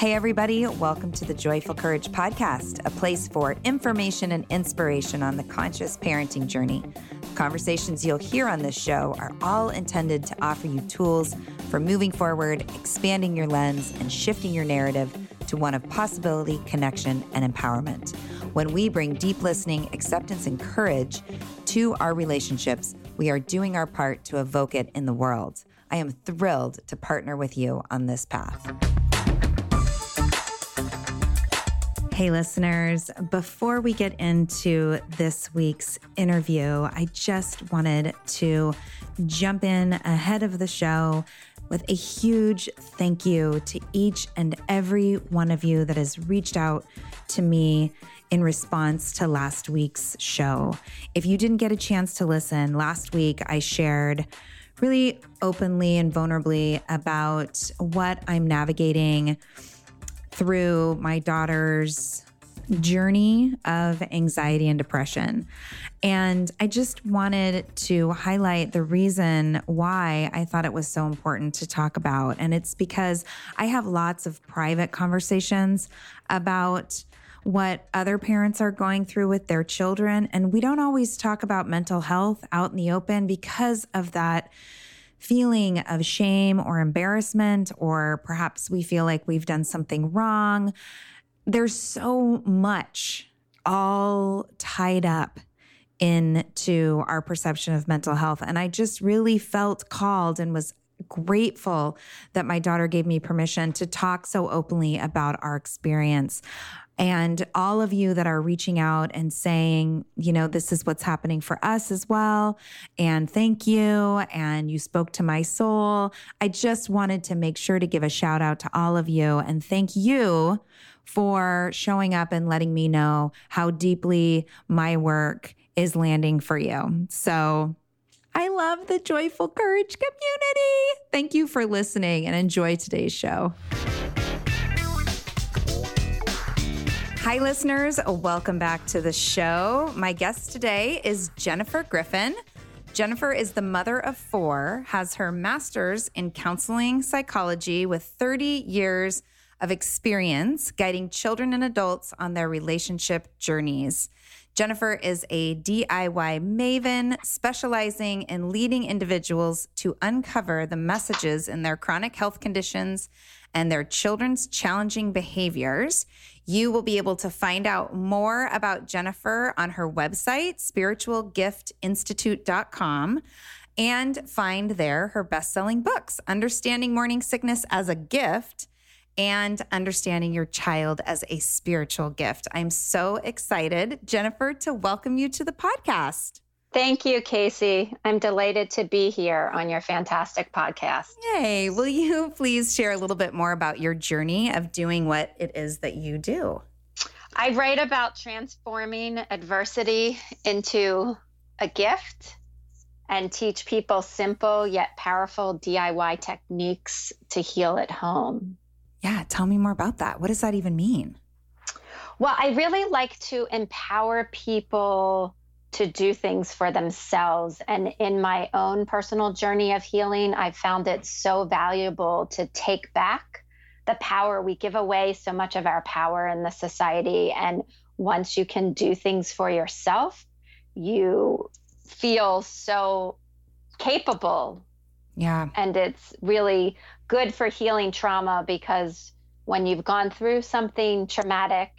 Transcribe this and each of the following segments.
Hey, everybody, welcome to the Joyful Courage Podcast, a place for information and inspiration on the conscious parenting journey. Conversations you'll hear on this show are all intended to offer you tools for moving forward, expanding your lens, and shifting your narrative to one of possibility, connection, and empowerment. When we bring deep listening, acceptance, and courage to our relationships, we are doing our part to evoke it in the world. I am thrilled to partner with you on this path. Hey, listeners, before we get into this week's interview, I just wanted to jump in ahead of the show with a huge thank you to each and every one of you that has reached out to me in response to last week's show. If you didn't get a chance to listen, last week I shared really openly and vulnerably about what I'm navigating through my daughter's journey of anxiety and depression. And I just wanted to highlight the reason why I thought it was so important to talk about. And it's because I have lots of private conversations about what other parents are going through with their children. And we don't always talk about mental health out in the open because of that feeling of shame or embarrassment, or perhaps we feel like we've done something wrong. There's so much all tied up into our perception of mental health. And I just really felt called and was grateful that my daughter gave me permission to talk so openly about our experience and all of you that are reaching out and saying, you know, this is what's happening for us as well. And thank you. And you spoke to my soul. I just wanted to make sure to give a shout out to all of you and thank you for showing up and letting me know how deeply my work is landing for you. So, I love the Joyful Courage community. Thank you for listening and enjoy today's show. Hi, listeners. Welcome back to the show. My guest today is Jennifer Griffin. Jennifer is the mother of four, has her master's in counseling psychology with 30 years of experience guiding children and adults on their relationship journeys. Jennifer is a DIY maven specializing in leading individuals to uncover the messages in their chronic health conditions and their children's challenging behaviors. You will be able to find out more about Jennifer on her website, spiritualgiftinstitute.com, and find there her best selling books, Understanding Morning Sickness as a Gift and Understanding Your Child as a Spiritual Gift. I'm so excited, Jennifer, to welcome you to the podcast. Thank you, Casey. I'm delighted to be here on your fantastic podcast. Yay. Will you please share a little bit more about your journey of doing what it is that you do? I write about transforming adversity into a gift and teach people simple yet powerful DIY techniques to heal at home. Yeah, tell me more about that. What does that even mean? Well, I really like to empower people to do things for themselves. And in my own personal journey of healing, I've found it so valuable to take back the power. We give away so much of our power in the society. And once you can do things for yourself, you feel so capable. Yeah. And it's really good for healing trauma because when you've gone through something traumatic,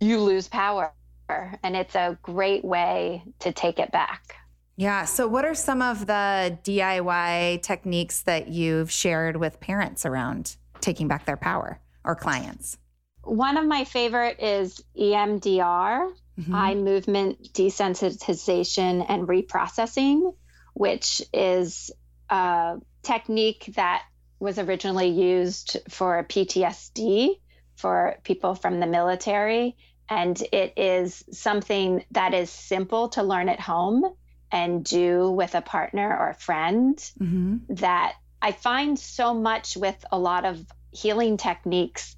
you lose power. And it's a great way to take it back. Yeah. So, what are some of the DIY techniques that you've shared with parents around taking back their power or clients? One of my favorite is EMDR, mm-hmm. eye movement desensitization and reprocessing, which is a technique that was originally used for PTSD for people from the military. And it is something that is simple to learn at home and do with a partner or a friend mm-hmm. that I find so much with a lot of healing techniques.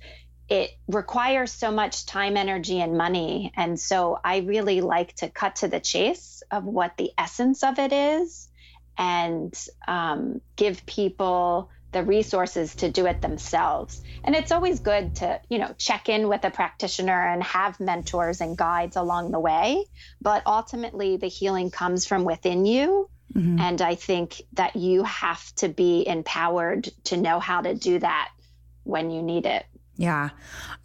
It requires so much time, energy, and money. And so I really like to cut to the chase of what the essence of it is and um, give people the resources to do it themselves. And it's always good to, you know, check in with a practitioner and have mentors and guides along the way. But ultimately, the healing comes from within you. Mm-hmm. And I think that you have to be empowered to know how to do that when you need it. Yeah.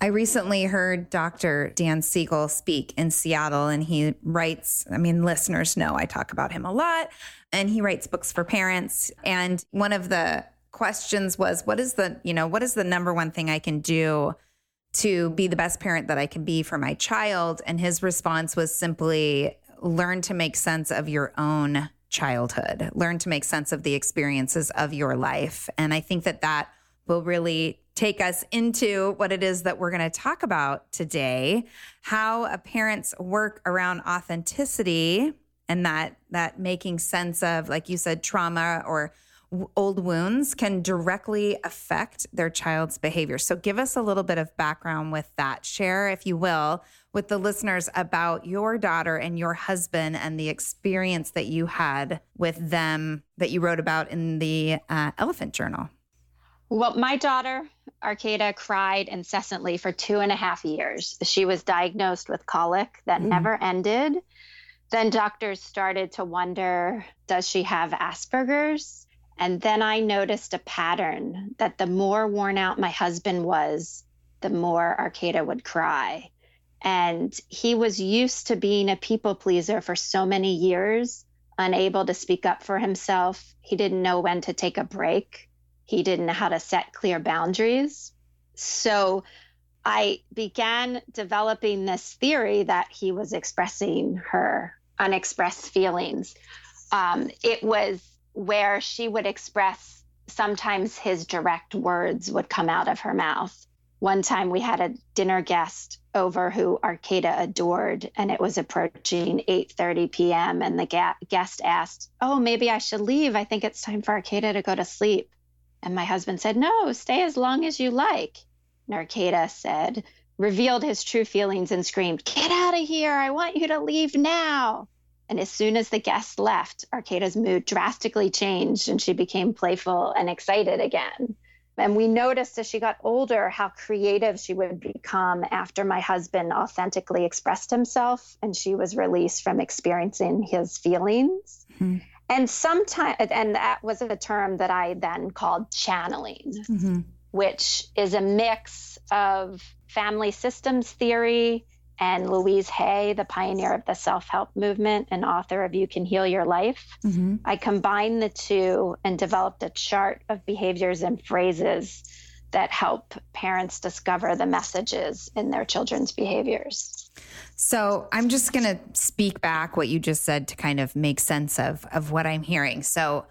I recently heard Dr. Dan Siegel speak in Seattle, and he writes, I mean, listeners know I talk about him a lot, and he writes books for parents. And one of the questions was what is the you know what is the number one thing i can do to be the best parent that i can be for my child? And his response was simply learn to make sense of your own childhood. Learn to make sense of the experiences of your life. And i think that that will really take us into what it is that we're going to talk about today how a parent's work around authenticity and that that making sense of like you said trauma or old wounds can directly affect their child's behavior. So, give us a little bit of background with that. Share, if you will, with the listeners about your daughter and your husband and the experience that you had with them that you wrote about in the uh, Elephant Journal. Well, my daughter, Arcata, cried incessantly for two and a half years. She was diagnosed with colic that mm. never ended. Then doctors started to wonder does she have Asperger's? And then I noticed a pattern that the more worn out my husband was, the more Arcata would cry. And he was used to being a people pleaser for so many years, unable to speak up for himself. He didn't know when to take a break, he didn't know how to set clear boundaries. So I began developing this theory that he was expressing her unexpressed feelings. Um, it was where she would express sometimes his direct words would come out of her mouth. One time we had a dinner guest over who Arcata adored and it was approaching 8:30 p.m. and the ga- guest asked, "Oh, maybe I should leave. I think it's time for Arcata to go to sleep." And my husband said, "No, stay as long as you like." And Arcata said, revealed his true feelings and screamed, "Get out of here. I want you to leave now." And as soon as the guests left, Arcata's mood drastically changed and she became playful and excited again. And we noticed as she got older how creative she would become after my husband authentically expressed himself and she was released from experiencing his feelings. Mm-hmm. And sometimes, and that was a term that I then called channeling, mm-hmm. which is a mix of family systems theory and Louise Hay, the pioneer of the self help movement and author of You Can Heal Your Life. Mm-hmm. I combined the two and developed a chart of behaviors and phrases that help parents discover the messages in their children's behaviors. So I'm just going to speak back what you just said to kind of make sense of of what I'm hearing. So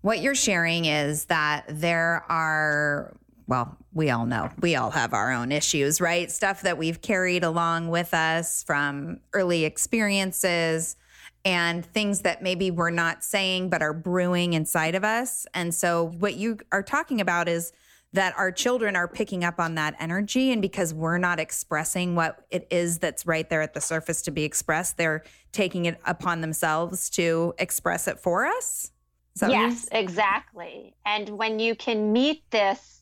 what you're sharing is that there are well, we all know we all have our own issues, right? Stuff that we've carried along with us from early experiences and things that maybe we're not saying but are brewing inside of us. And so, what you are talking about is that our children are picking up on that energy. And because we're not expressing what it is that's right there at the surface to be expressed, they're taking it upon themselves to express it for us. Yes, exactly. And when you can meet this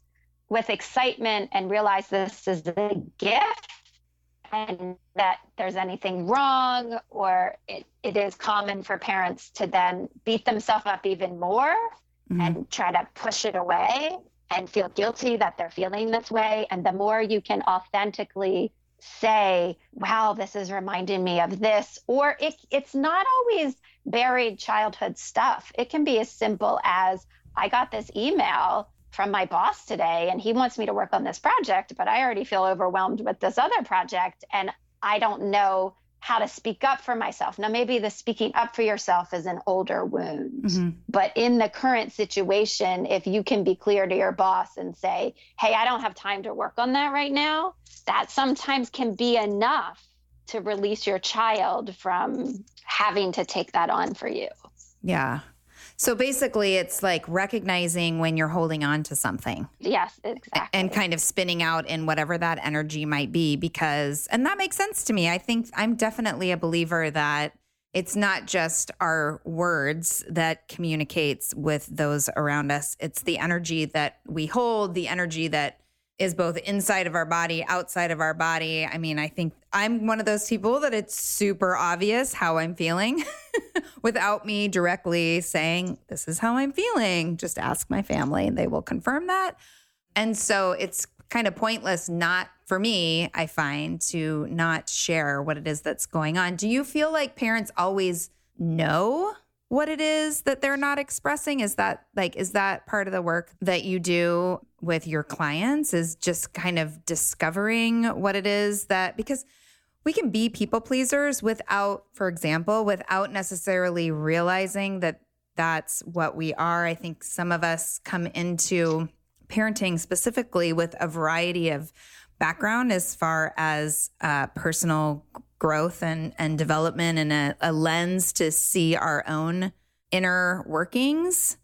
with excitement and realize this is a gift and that there's anything wrong or it, it is common for parents to then beat themselves up even more mm-hmm. and try to push it away and feel guilty that they're feeling this way and the more you can authentically say wow this is reminding me of this or it, it's not always buried childhood stuff it can be as simple as i got this email from my boss today and he wants me to work on this project, but I already feel overwhelmed with this other project and I don't know how to speak up for myself. Now, maybe the speaking up for yourself is an older wound, mm-hmm. but in the current situation, if you can be clear to your boss and say, Hey, I don't have time to work on that right now, that sometimes can be enough to release your child from having to take that on for you. Yeah. So basically, it's like recognizing when you're holding on to something. Yes, exactly. And kind of spinning out in whatever that energy might be, because, and that makes sense to me. I think I'm definitely a believer that it's not just our words that communicates with those around us, it's the energy that we hold, the energy that is both inside of our body, outside of our body. I mean, I think I'm one of those people that it's super obvious how I'm feeling without me directly saying, This is how I'm feeling. Just ask my family, and they will confirm that. And so it's kind of pointless not for me, I find, to not share what it is that's going on. Do you feel like parents always know what it is that they're not expressing? Is that like, is that part of the work that you do with your clients? Is just kind of discovering what it is that, because we can be people pleasers without, for example, without necessarily realizing that that's what we are. I think some of us come into parenting specifically with a variety of background as far as uh, personal growth and, and development and a, a lens to see our own inner workings.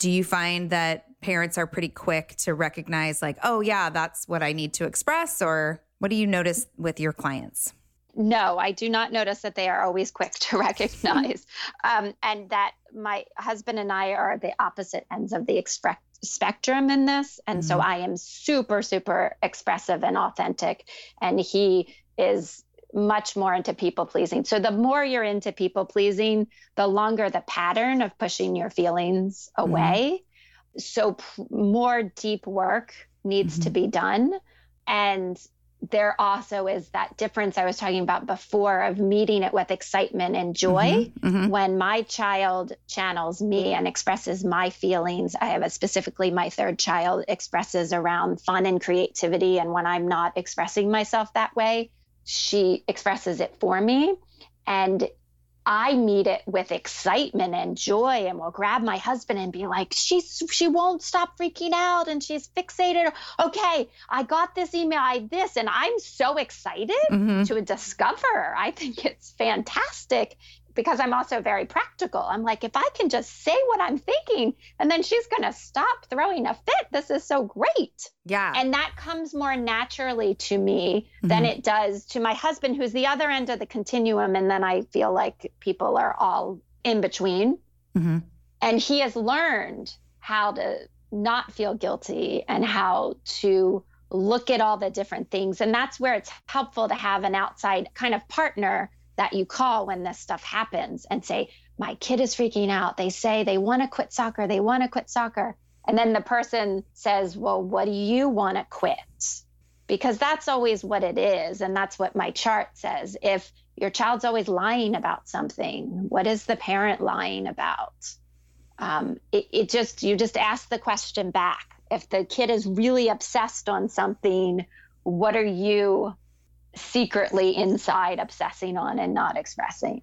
Do you find that parents are pretty quick to recognize, like, oh, yeah, that's what I need to express? Or what do you notice with your clients? No, I do not notice that they are always quick to recognize. um, and that my husband and I are at the opposite ends of the expre- spectrum in this. And mm-hmm. so I am super, super expressive and authentic. And he is much more into people pleasing. So the more you're into people pleasing, the longer the pattern of pushing your feelings mm-hmm. away. Mm-hmm. So p- more deep work needs mm-hmm. to be done. And there also is that difference I was talking about before of meeting it with excitement and joy. Mm-hmm, mm-hmm. When my child channels me and expresses my feelings, I have a specifically my third child expresses around fun and creativity. And when I'm not expressing myself that way, she expresses it for me. And I meet it with excitement and joy and will grab my husband and be like, she's she won't stop freaking out and she's fixated. Okay, I got this email, I this, and I'm so excited mm-hmm. to discover. I think it's fantastic because I'm also very practical. I'm like, if I can just say what I'm thinking and then she's going to stop throwing a fit, this is so great. Yeah. And that comes more naturally to me mm-hmm. than it does to my husband, who's the other end of the continuum. And then I feel like people are all in between. Mm-hmm. And he has learned how to not feel guilty and how to look at all the different things. And that's where it's helpful to have an outside kind of partner that you call when this stuff happens and say, My kid is freaking out. They say they want to quit soccer. They want to quit soccer. And then the person says, Well, what do you want to quit? Because that's always what it is. And that's what my chart says. If your child's always lying about something, what is the parent lying about? Um, it, it just, you just ask the question back. If the kid is really obsessed on something, what are you secretly inside obsessing on and not expressing.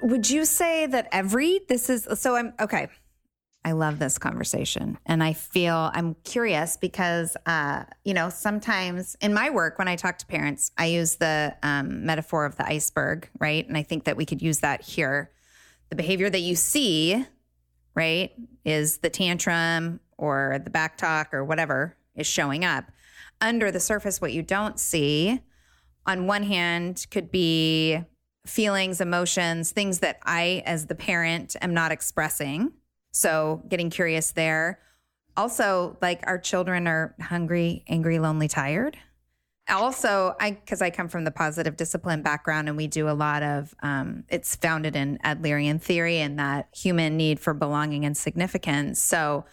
would you say that every this is so I'm okay. I love this conversation and I feel I'm curious because uh, you know, sometimes in my work when I talk to parents, I use the um, metaphor of the iceberg, right? And I think that we could use that here. The behavior that you see, right, is the tantrum or the back talk or whatever is showing up. Under the surface, what you don't see, on one hand, could be feelings, emotions, things that I, as the parent, am not expressing. So getting curious there. Also, like our children are hungry, angry, lonely, tired. Also, I because I come from the positive discipline background, and we do a lot of. Um, it's founded in Adlerian theory and that human need for belonging and significance. So,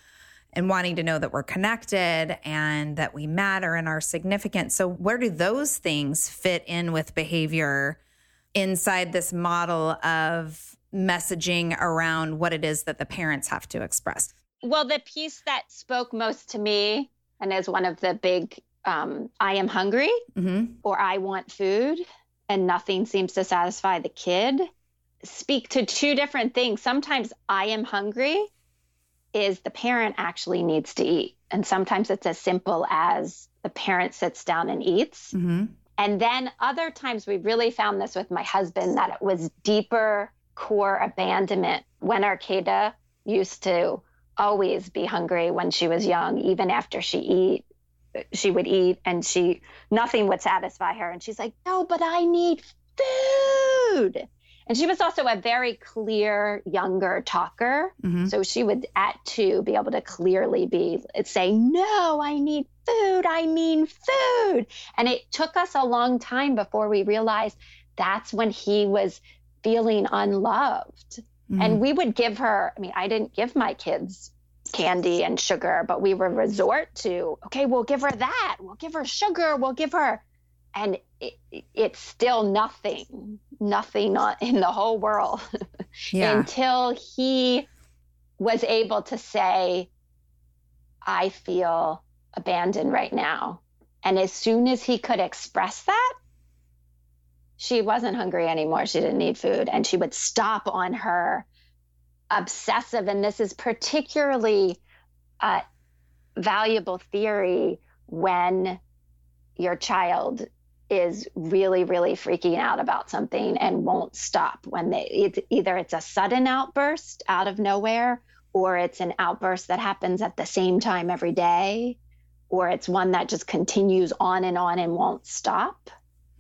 and wanting to know that we're connected and that we matter and are significant. So, where do those things fit in with behavior inside this model of messaging around what it is that the parents have to express? Well, the piece that spoke most to me and is one of the big um, I am hungry mm-hmm. or I want food and nothing seems to satisfy the kid speak to two different things. Sometimes I am hungry is the parent actually needs to eat. And sometimes it's as simple as the parent sits down and eats. Mm-hmm. And then other times we really found this with my husband that it was deeper core abandonment when Arcata used to always be hungry when she was young, even after she eat she would eat and she nothing would satisfy her. And she's like, No, but I need food. And she was also a very clear younger talker. Mm-hmm. So she would at two be able to clearly be say, No, I need food. I mean food. And it took us a long time before we realized that's when he was feeling unloved. Mm-hmm. And we would give her, I mean, I didn't give my kids candy and sugar, but we would resort to, okay, we'll give her that. We'll give her sugar. We'll give her, and it, it's still nothing, nothing in the whole world yeah. until he was able to say, I feel abandoned right now. And as soon as he could express that, she wasn't hungry anymore. She didn't need food. And she would stop on her obsessive, and this is particularly a valuable theory when your child is really really freaking out about something and won't stop when they it's, either it's a sudden outburst out of nowhere or it's an outburst that happens at the same time every day or it's one that just continues on and on and won't stop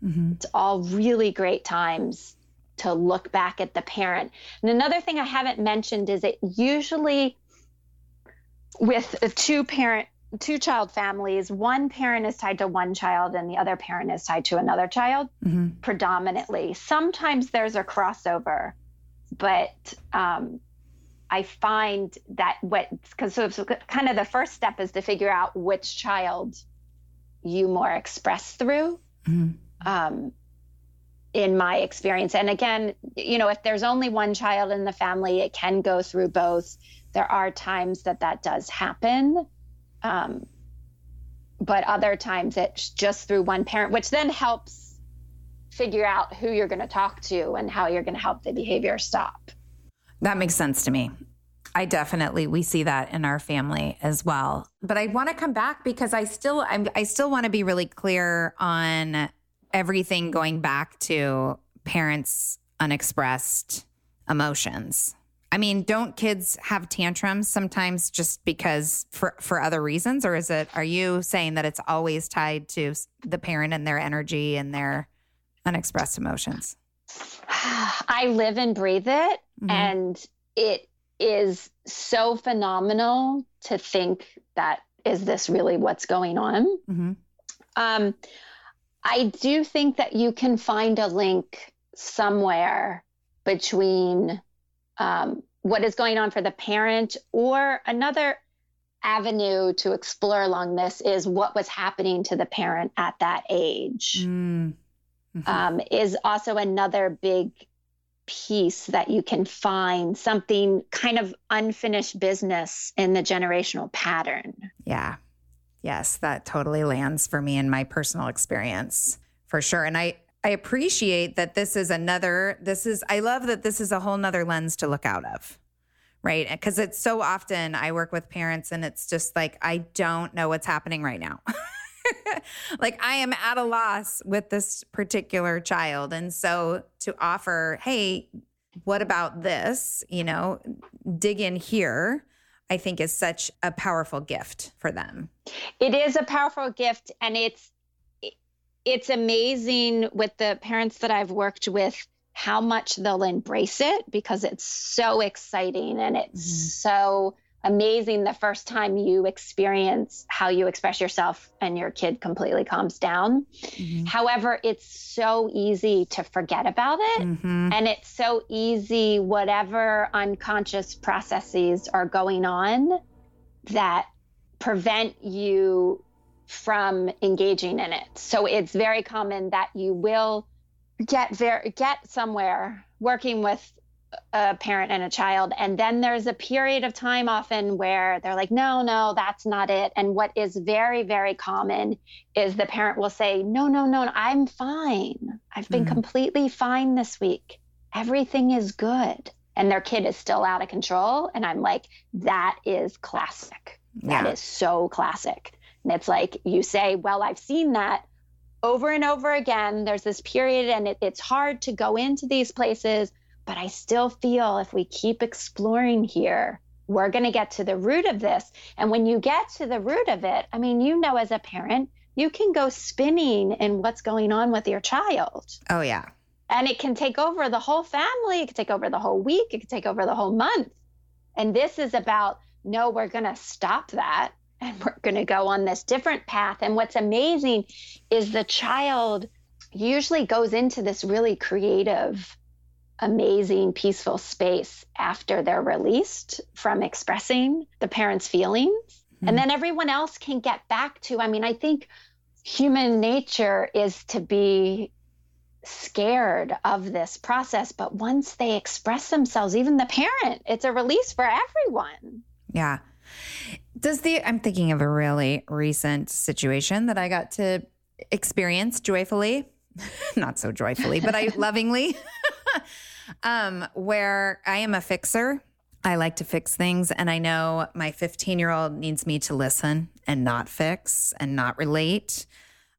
mm-hmm. it's all really great times to look back at the parent. And another thing I haven't mentioned is it usually with a two parent two child families, one parent is tied to one child and the other parent is tied to another child mm-hmm. predominantly. Sometimes there's a crossover, but um, I find that what because so, so kind of the first step is to figure out which child you more express through. Mm-hmm. Um, in my experience. And again, you know, if there's only one child in the family, it can go through both. There are times that that does happen. Um, but other times it's just through one parent, which then helps figure out who you're going to talk to and how you're going to help the behavior stop. That makes sense to me. I definitely we see that in our family as well. But I want to come back because I still I'm, I still want to be really clear on everything going back to parents' unexpressed emotions. I mean, don't kids have tantrums sometimes just because for for other reasons or is it are you saying that it's always tied to the parent and their energy and their unexpressed emotions? I live and breathe it mm-hmm. and it is so phenomenal to think that is this really what's going on? Mm-hmm. Um I do think that you can find a link somewhere between um, what is going on for the parent or another avenue to explore along this is what was happening to the parent at that age mm. mm-hmm. um, is also another big piece that you can find something kind of unfinished business in the generational pattern yeah Yes, that totally lands for me in my personal experience for sure. And I, I appreciate that this is another, this is, I love that this is a whole nother lens to look out of, right? Because it's so often I work with parents and it's just like, I don't know what's happening right now. like I am at a loss with this particular child. And so to offer, hey, what about this? You know, dig in here I think is such a powerful gift for them. It is a powerful gift and it's it's amazing with the parents that I've worked with how much they'll embrace it because it's so exciting and it's mm-hmm. so amazing the first time you experience how you express yourself and your kid completely calms down. Mm-hmm. However, it's so easy to forget about it. Mm-hmm. And it's so easy, whatever unconscious processes are going on that prevent you from engaging in it. So it's very common that you will get very get somewhere working with a parent and a child and then there's a period of time often where they're like no no that's not it and what is very very common is the parent will say no no no i'm fine i've been mm-hmm. completely fine this week everything is good and their kid is still out of control and i'm like that is classic yeah. that is so classic and it's like you say well i've seen that over and over again there's this period and it, it's hard to go into these places but I still feel if we keep exploring here, we're going to get to the root of this. And when you get to the root of it, I mean, you know, as a parent, you can go spinning in what's going on with your child. Oh, yeah. And it can take over the whole family, it can take over the whole week, it can take over the whole month. And this is about no, we're going to stop that and we're going to go on this different path. And what's amazing is the child usually goes into this really creative amazing, peaceful space after they're released from expressing the parents' feelings. Mm-hmm. And then everyone else can get back to, I mean, I think human nature is to be scared of this process. But once they express themselves, even the parent, it's a release for everyone. Yeah. Does the, I'm thinking of a really recent situation that I got to experience joyfully, not so joyfully, but I lovingly, um, where I am a fixer. I like to fix things. And I know my 15 year old needs me to listen and not fix and not relate.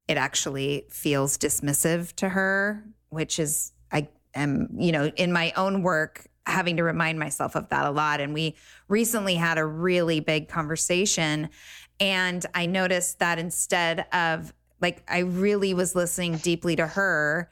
It actually feels dismissive to her, which is, I am, you know, in my own work, having to remind myself of that a lot. And we recently had a really big conversation. And I noticed that instead of like, I really was listening deeply to her.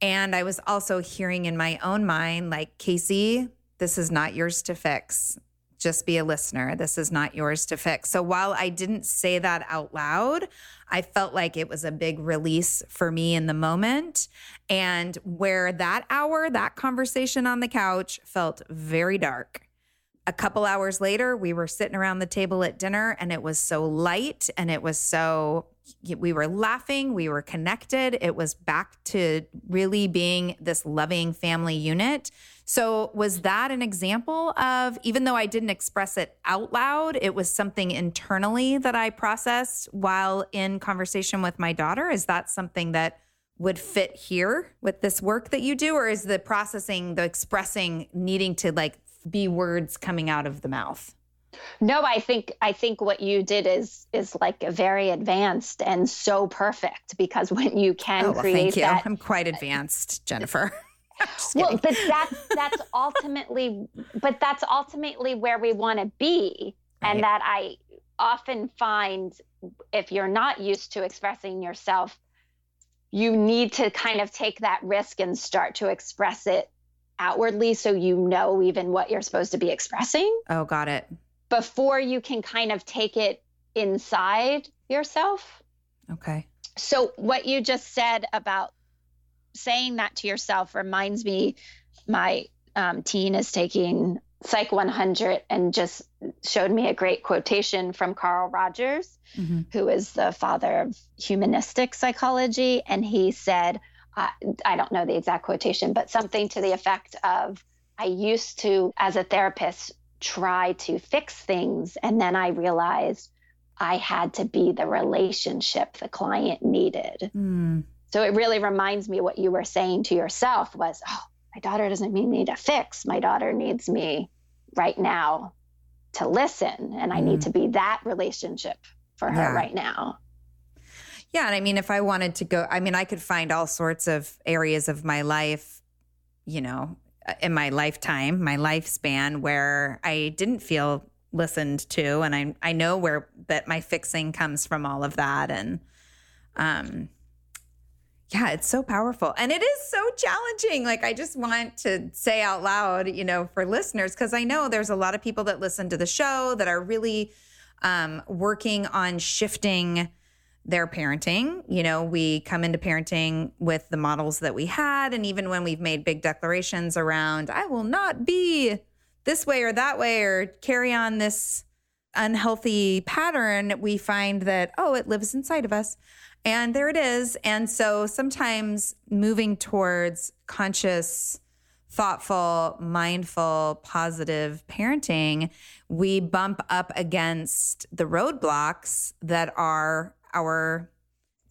And I was also hearing in my own mind, like, Casey, this is not yours to fix. Just be a listener. This is not yours to fix. So while I didn't say that out loud, I felt like it was a big release for me in the moment. And where that hour, that conversation on the couch felt very dark. A couple hours later, we were sitting around the table at dinner and it was so light and it was so we were laughing, we were connected. It was back to really being this loving family unit. So, was that an example of, even though I didn't express it out loud, it was something internally that I processed while in conversation with my daughter? Is that something that would fit here with this work that you do? Or is the processing, the expressing needing to like be words coming out of the mouth? No, I think I think what you did is is like very advanced and so perfect because when you can oh, well, create thank you. that, I'm quite advanced, Jennifer. well, but that's that's ultimately, but that's ultimately where we want to be, right. and that I often find if you're not used to expressing yourself, you need to kind of take that risk and start to express it outwardly so you know even what you're supposed to be expressing. Oh, got it. Before you can kind of take it inside yourself. Okay. So, what you just said about saying that to yourself reminds me my um, teen is taking Psych 100 and just showed me a great quotation from Carl Rogers, mm-hmm. who is the father of humanistic psychology. And he said, I don't know the exact quotation, but something to the effect of, I used to, as a therapist, try to fix things. And then I realized I had to be the relationship the client needed. Mm. So it really reminds me what you were saying to yourself was, oh, my daughter doesn't need me to fix. My daughter needs me right now to listen. And I mm. need to be that relationship for her yeah. right now. Yeah. And I mean, if I wanted to go, I mean, I could find all sorts of areas of my life, you know, in my lifetime, my lifespan where I didn't feel listened to. And I, I know where that my fixing comes from all of that. And, um, yeah, it's so powerful. And it is so challenging. Like, I just want to say out loud, you know, for listeners, because I know there's a lot of people that listen to the show that are really um, working on shifting their parenting. You know, we come into parenting with the models that we had. And even when we've made big declarations around, I will not be this way or that way or carry on this unhealthy pattern, we find that, oh, it lives inside of us. And there it is. And so sometimes moving towards conscious, thoughtful, mindful, positive parenting, we bump up against the roadblocks that are our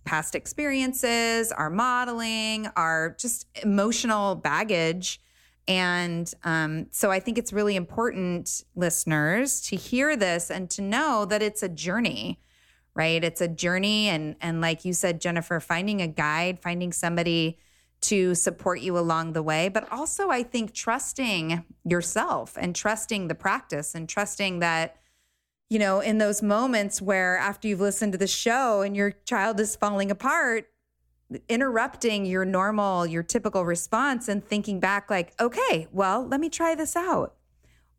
past experiences, our modeling, our just emotional baggage. And um, so I think it's really important, listeners, to hear this and to know that it's a journey right? It's a journey. And, and like you said, Jennifer, finding a guide, finding somebody to support you along the way, but also I think trusting yourself and trusting the practice and trusting that, you know, in those moments where after you've listened to the show and your child is falling apart, interrupting your normal, your typical response and thinking back, like, okay, well, let me try this out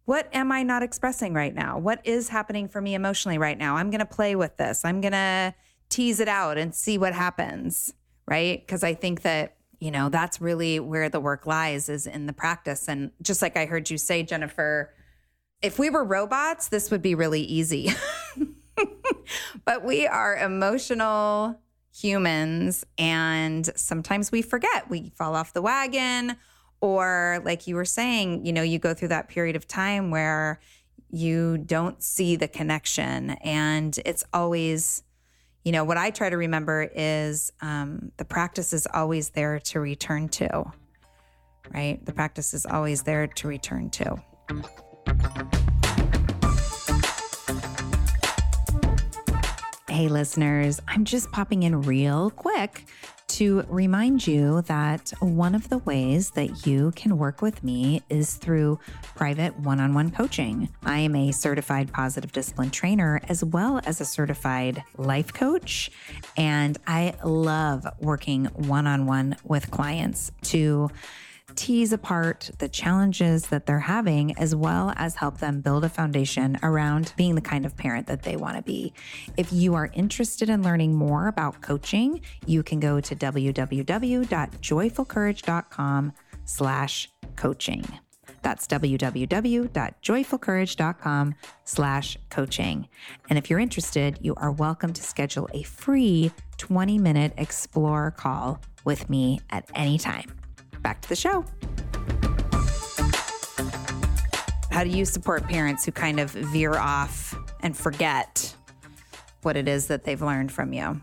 what am I not expressing right now? What is happening for me emotionally right now? I'm going to play with this. I'm going to tease it out and see what happens, right? Because I think that you know, that's really where the work lies is in the practice. And just like I heard you say, Jennifer, if we were robots, this would be really easy. but we are emotional humans and sometimes we forget. We fall off the wagon or like you were saying, you know, you go through that period of time where you don't see the connection and it's always you know, what I try to remember is um, the practice is always there to return to, right? The practice is always there to return to. Hey, listeners, I'm just popping in real quick to remind you that one of the ways that you can work with me is through private one on one coaching. I am a certified positive discipline trainer as well as a certified life coach. And I love working one on one with clients to tease apart the challenges that they're having, as well as help them build a foundation around being the kind of parent that they want to be. If you are interested in learning more about coaching, you can go to www.joyfulcourage.com slash coaching. That's www.joyfulcourage.com slash coaching. And if you're interested, you are welcome to schedule a free 20 minute explore call with me at any time back to the show. How do you support parents who kind of veer off and forget what it is that they've learned from you?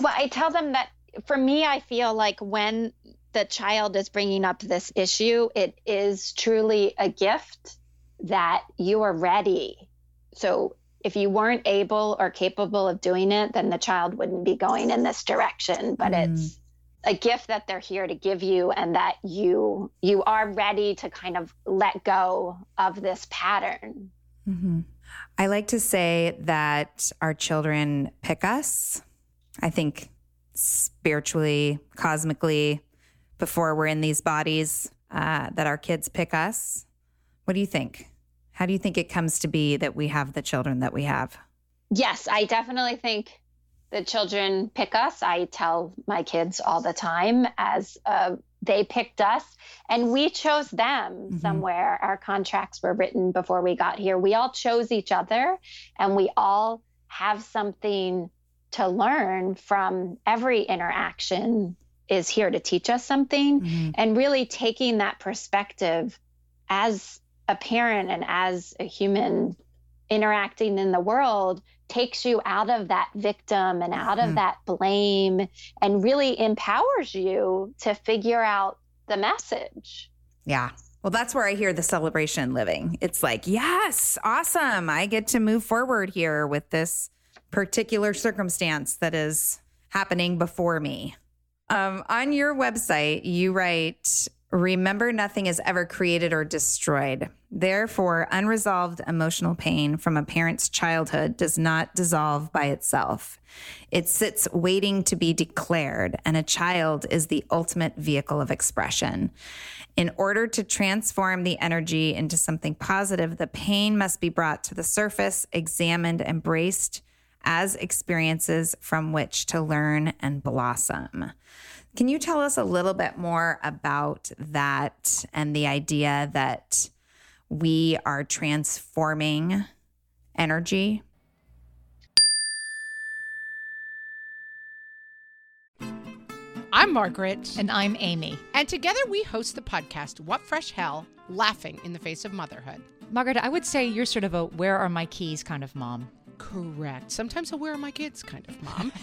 Well, I tell them that for me, I feel like when the child is bringing up this issue, it is truly a gift that you are ready. So if you weren't able or capable of doing it, then the child wouldn't be going in this direction. But mm. it's a gift that they're here to give you and that you you are ready to kind of let go of this pattern. Mm-hmm. i like to say that our children pick us i think spiritually cosmically before we're in these bodies uh, that our kids pick us. What do you think? How do you think it comes to be that we have the children that we have? Yes i definitely think the children pick us. I tell my kids all the time as uh, they picked us and we chose them mm-hmm. somewhere. Our contracts were written before we got here. We all chose each other and we all have something to learn from every interaction is here to teach us something mm-hmm. and really taking that perspective as a parent and as a human interacting in the world takes you out of that victim and out of mm. that blame and really empowers you to figure out the message. Yeah. Well, that's where I hear the celebration living. It's like, yes, awesome. I get to move forward here with this particular circumstance that is happening before me. Um, on your website, you write Remember, nothing is ever created or destroyed. Therefore, unresolved emotional pain from a parent's childhood does not dissolve by itself. It sits waiting to be declared, and a child is the ultimate vehicle of expression. In order to transform the energy into something positive, the pain must be brought to the surface, examined, embraced as experiences from which to learn and blossom. Can you tell us a little bit more about that and the idea that we are transforming energy? I'm Margaret. And I'm Amy. And together we host the podcast, What Fresh Hell Laughing in the Face of Motherhood. Margaret, I would say you're sort of a where are my keys kind of mom. Correct. Sometimes a where are my kids kind of mom.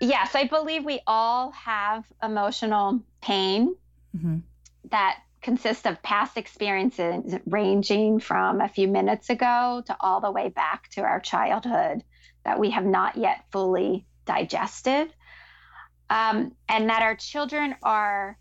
yes, I believe we all have emotional pain mm-hmm. that consists of past experiences ranging from a few minutes ago to all the way back to our childhood that we have not yet fully digested. Um, and that our children are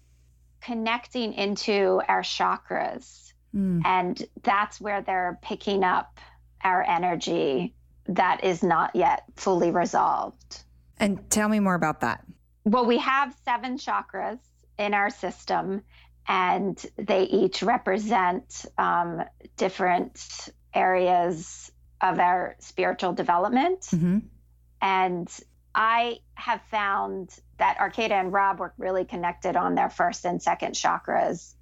connecting into our chakras. Mm. And that's where they're picking up our energy that is not yet fully resolved. And tell me more about that. Well, we have seven chakras in our system, and they each represent um, different areas of our spiritual development. Mm-hmm. And I have found that Arcata and Rob were really connected on their first and second chakras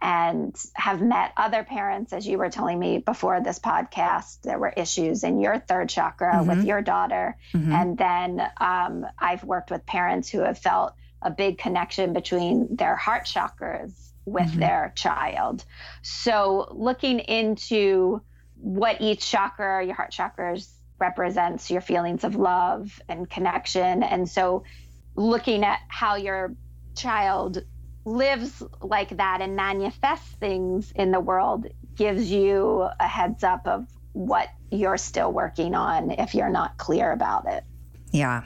and have met other parents, as you were telling me before this podcast, there were issues in your third chakra mm-hmm. with your daughter. Mm-hmm. And then um, I've worked with parents who have felt a big connection between their heart chakras with mm-hmm. their child. So looking into what each chakra, your heart chakras, represents your feelings of love and connection. And so looking at how your child lives like that and manifests things in the world gives you a heads up of what you're still working on if you're not clear about it. Yeah.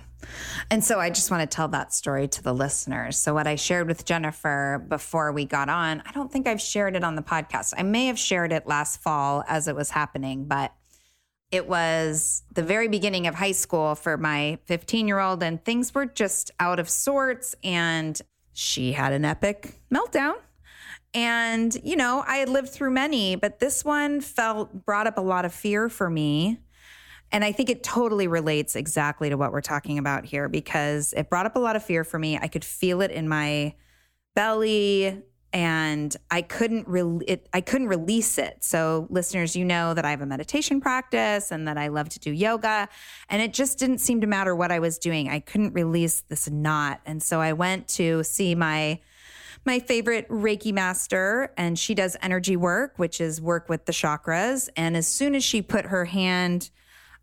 And so I just want to tell that story to the listeners. So, what I shared with Jennifer before we got on, I don't think I've shared it on the podcast. I may have shared it last fall as it was happening, but it was the very beginning of high school for my 15 year old, and things were just out of sorts. And she had an epic meltdown. And, you know, I had lived through many, but this one felt brought up a lot of fear for me. And I think it totally relates exactly to what we're talking about here because it brought up a lot of fear for me. I could feel it in my belly and I couldn't re- it, I couldn't release it. So listeners, you know that I have a meditation practice and that I love to do yoga, and it just didn't seem to matter what I was doing. I couldn't release this knot, and so I went to see my my favorite Reiki master, and she does energy work, which is work with the chakras. And as soon as she put her hand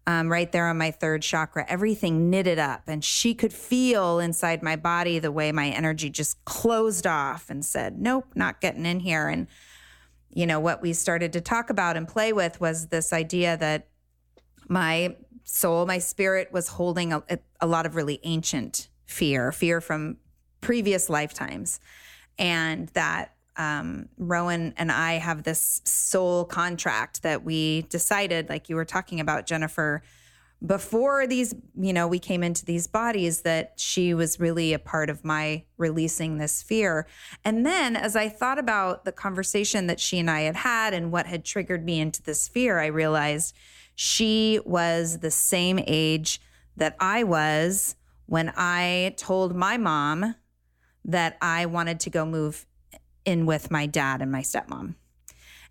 um, right there on my third chakra, everything knitted up. And she could feel inside my body the way my energy just closed off and said, Nope, not getting in here. And, you know, what we started to talk about and play with was this idea that my soul, my spirit was holding a, a lot of really ancient fear, fear from previous lifetimes. And that um, Rowan and I have this soul contract that we decided, like you were talking about, Jennifer, before these, you know, we came into these bodies, that she was really a part of my releasing this fear. And then as I thought about the conversation that she and I had had and what had triggered me into this fear, I realized she was the same age that I was when I told my mom that I wanted to go move in with my dad and my stepmom.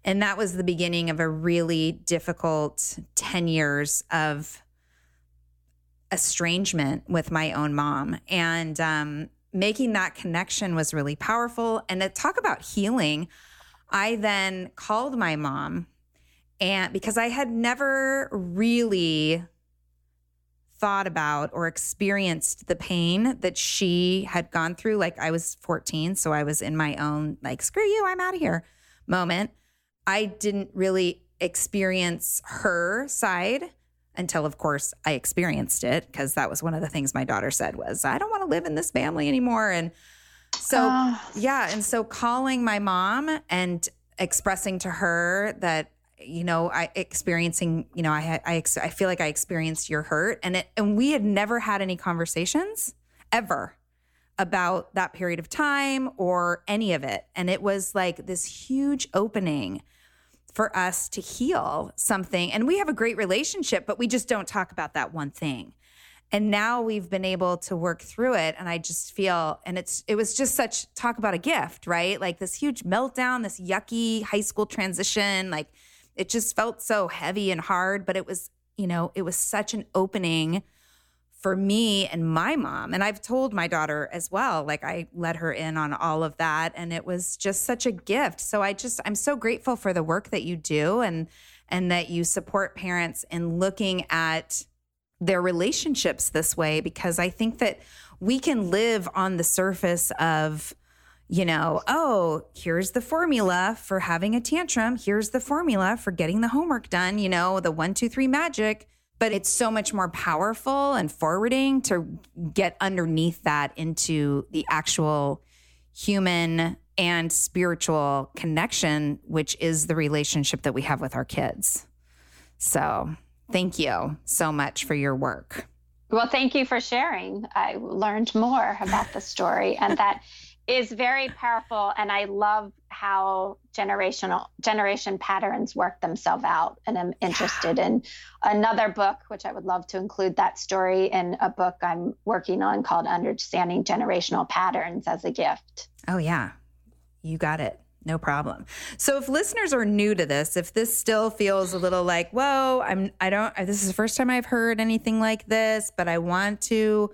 And that was the beginning of a really difficult 10 years of estrangement with my own mom. And um, making that connection was really powerful. And to talk about healing, I then called my mom and because I had never really thought about or experienced the pain that she had gone through. Like I was 14, so I was in my own, like, screw you, I'm out of here moment. I didn't really experience her side until of course I experienced it because that was one of the things my daughter said was I don't want to live in this family anymore and so Oh. yeah and so calling my mom and expressing to her that you know I experiencing you know I I I feel like I experienced your hurt and it and we had never had any conversations ever about that period of time or any of it and it was like this huge opening for us to heal something. And we have a great relationship, but we just don't talk about that one thing. And now we've been able to work through it. And I just feel, and it's, it was just such talk about a gift, right? Like this huge meltdown, this yucky high school transition. Like it just felt so heavy and hard, but it was, you know, it was such an opening for me and my mom. And I've told my daughter as well, like I let her in on all of that. And it was just such a gift. So I just, I'm so grateful for the work that you do and, and that you support parents in looking at their relationships this way, because I think that we can live on the surface of, you know, oh, here's the formula for having a tantrum. Here's the formula for getting the homework done, you know, the one, two, three magic but it's so much more powerful and forwarding to get underneath that into the actual human and spiritual connection, which is the relationship that we have with our kids. So, thank you so much for your work. Well, thank you for sharing. I learned more about the story, and that is very powerful. And I love how generational generation patterns work themselves out. And I'm interested in another book, which I would love to include that story in a book I'm working on called Understanding Generational Patterns as a Gift. Oh, yeah. You got it. No problem. So if listeners are new to this, if this still feels a little like, whoa, I'm I don't this is the first time I've heard anything like this, but I want to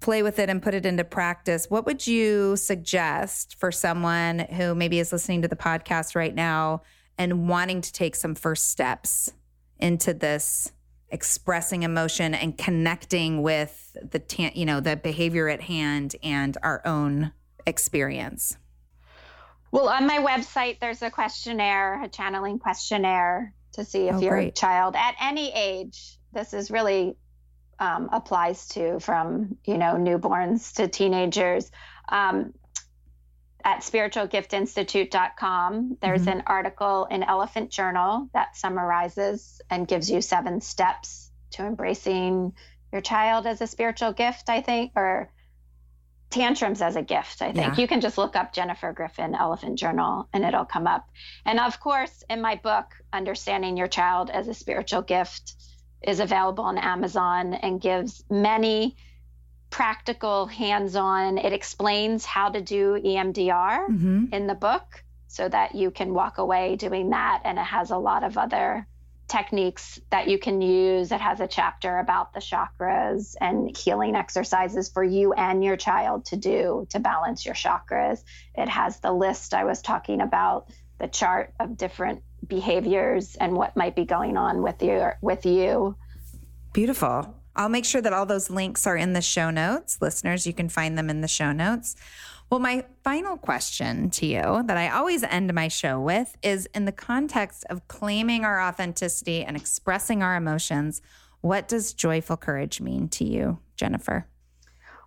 play with it and put it into practice, what would you suggest for someone who maybe is listening to the podcast right now and wanting to take some first steps into this expressing emotion and connecting with the tan- you know the behavior at hand and our own experience? Well, on my website, there's a questionnaire, a channeling questionnaire to see if Oh, you're great. child at any age, this is really um, applies to from, you know, newborns to teenagers. Um, at spiritualgiftinstitute.com, there's Mhm. an article in Elephant Journal that summarizes and gives you seven steps to embracing your child as a spiritual gift, I think, or tantrums as a gift, I think. Yeah. You can just look up Jennifer Griffin Elephant Journal and it'll come up. And of course, in my book, Understanding Your Child as a Spiritual Gift is available on Amazon and gives many practical hands-on it explains how to do EMDR Mm-hmm. in the book so that you can walk away doing that and it has a lot of other techniques that you can use it has a chapter about the chakras and healing exercises for you and your child to do to balance your chakras it has the list i was talking about the chart of different behaviors and what might be going on with your with you Beautiful. I'll make sure that all those links are in the show notes. Listeners, you can find them in the show notes. Well, my final question to you that I always end my show with is in the context of claiming our authenticity and expressing our emotions, what does joyful courage mean to you, Jennifer?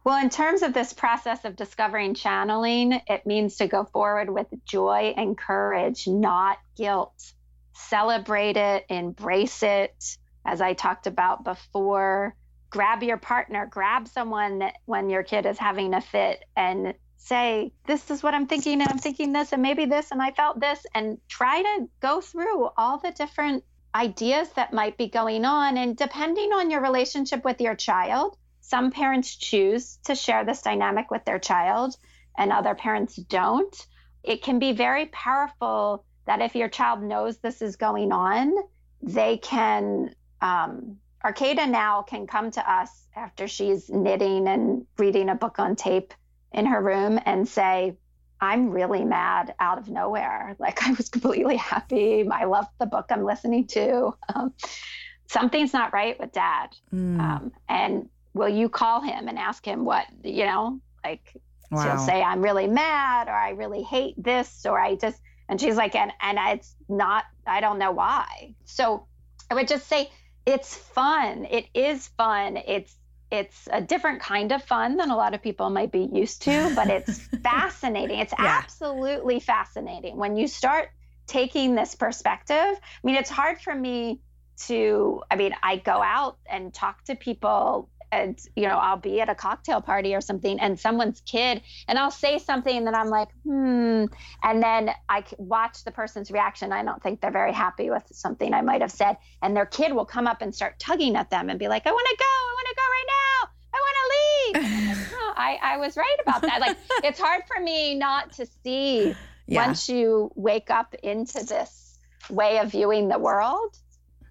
Well, in terms of this process of discovering channeling, it means to go forward with joy and courage, not guilt. Celebrate it, embrace it. As I talked about before, grab your partner, grab someone that when your kid is having a fit and say, This is what I'm thinking, and I'm thinking this, and maybe this, and I felt this, and try to go through all the different ideas that might be going on. And depending on your relationship with your child, some parents choose to share this dynamic with their child and other parents don't. It can be very powerful that if your child knows this is going on, they can. Um, Arcata now can come to us after she's knitting and reading a book on tape in her room and say, I'm really mad out of nowhere. Like I was completely happy. I love the book I'm listening to. Um, something's not right with dad. Mm, Um, and will you call him and ask him what, you know, like wow. she'll say, I'm really mad or I really hate this or I just, and she's like, and, and it's not, I don't know why. So I would just say, it's fun. It is fun. It's it's a different kind of fun than a lot of people might be used to, but it's fascinating. It's yeah. absolutely fascinating when you start taking this perspective. I mean, it's hard for me to, I mean, I go out and talk to people and you know i'll be at a cocktail party or something and someone's kid and i'll say something then i'm like hmm and then i watch the person's reaction i don't think they're very happy with something i might have said and their kid will come up and start tugging at them and be like i want to go i want to go right now I want to leave. oh, I, I was right about that. Like, it's hard for me not to see yeah. once you wake up into this way of viewing the world.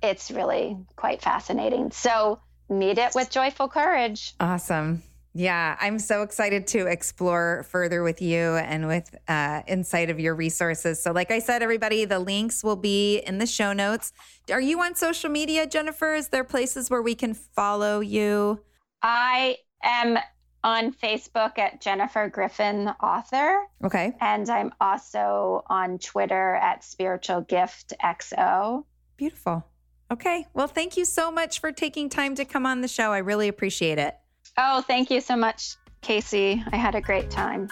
It's really quite fascinating. So, meet it with joyful courage. Awesome. Yeah, I'm so excited to explore further with you and with uh, insight of your resources. So, like I said, everybody, the links will be in the show notes. Are you on social media, Jennifer? Is there places where we can follow you? I am on Facebook at Jennifer Griffin Author. Okay. And I'm also on Twitter at Spiritual Gift XO. Beautiful. Okay. Well, thank you so much for taking time to come on the show. I really appreciate it. Oh, thank you so much, Casey. I had a great time.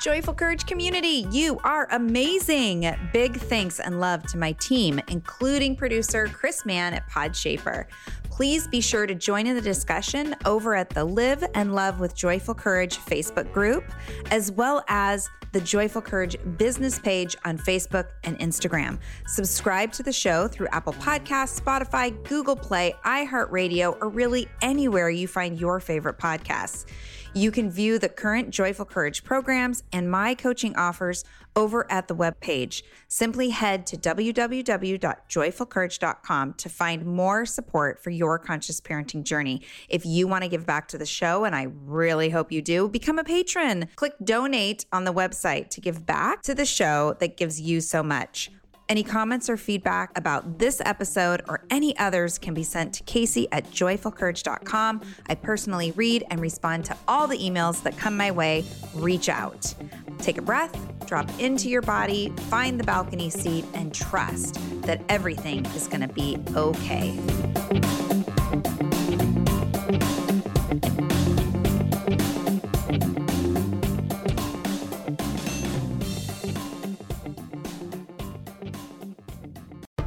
Joyful Courage community, you are amazing. Big thanks and love to my team, including producer Chris Mann at Podshaper. Please be sure to join in the discussion over at the Live and Love with Joyful Courage Facebook group, as well as the Joyful Courage business page on Facebook and Instagram. Subscribe to the show through Apple Podcasts, Spotify, Google Play, iHeartRadio, or really anywhere you find your favorite podcasts. You can view the current Joyful Courage programs and my coaching offers over at the webpage. Simply head to www.joyfulcourage.com to find more support for your conscious parenting journey. If you want to give back to the show, and I really hope you do, become a patron. Click donate on the website to give back to the show that gives you so much. Any comments or feedback about this episode or any others can be sent to Casey at joyfulcourage.com. I personally read and respond to all the emails that come my way. Reach out. Take a breath, drop into your body, find the balcony seat, and trust that everything is going to be okay.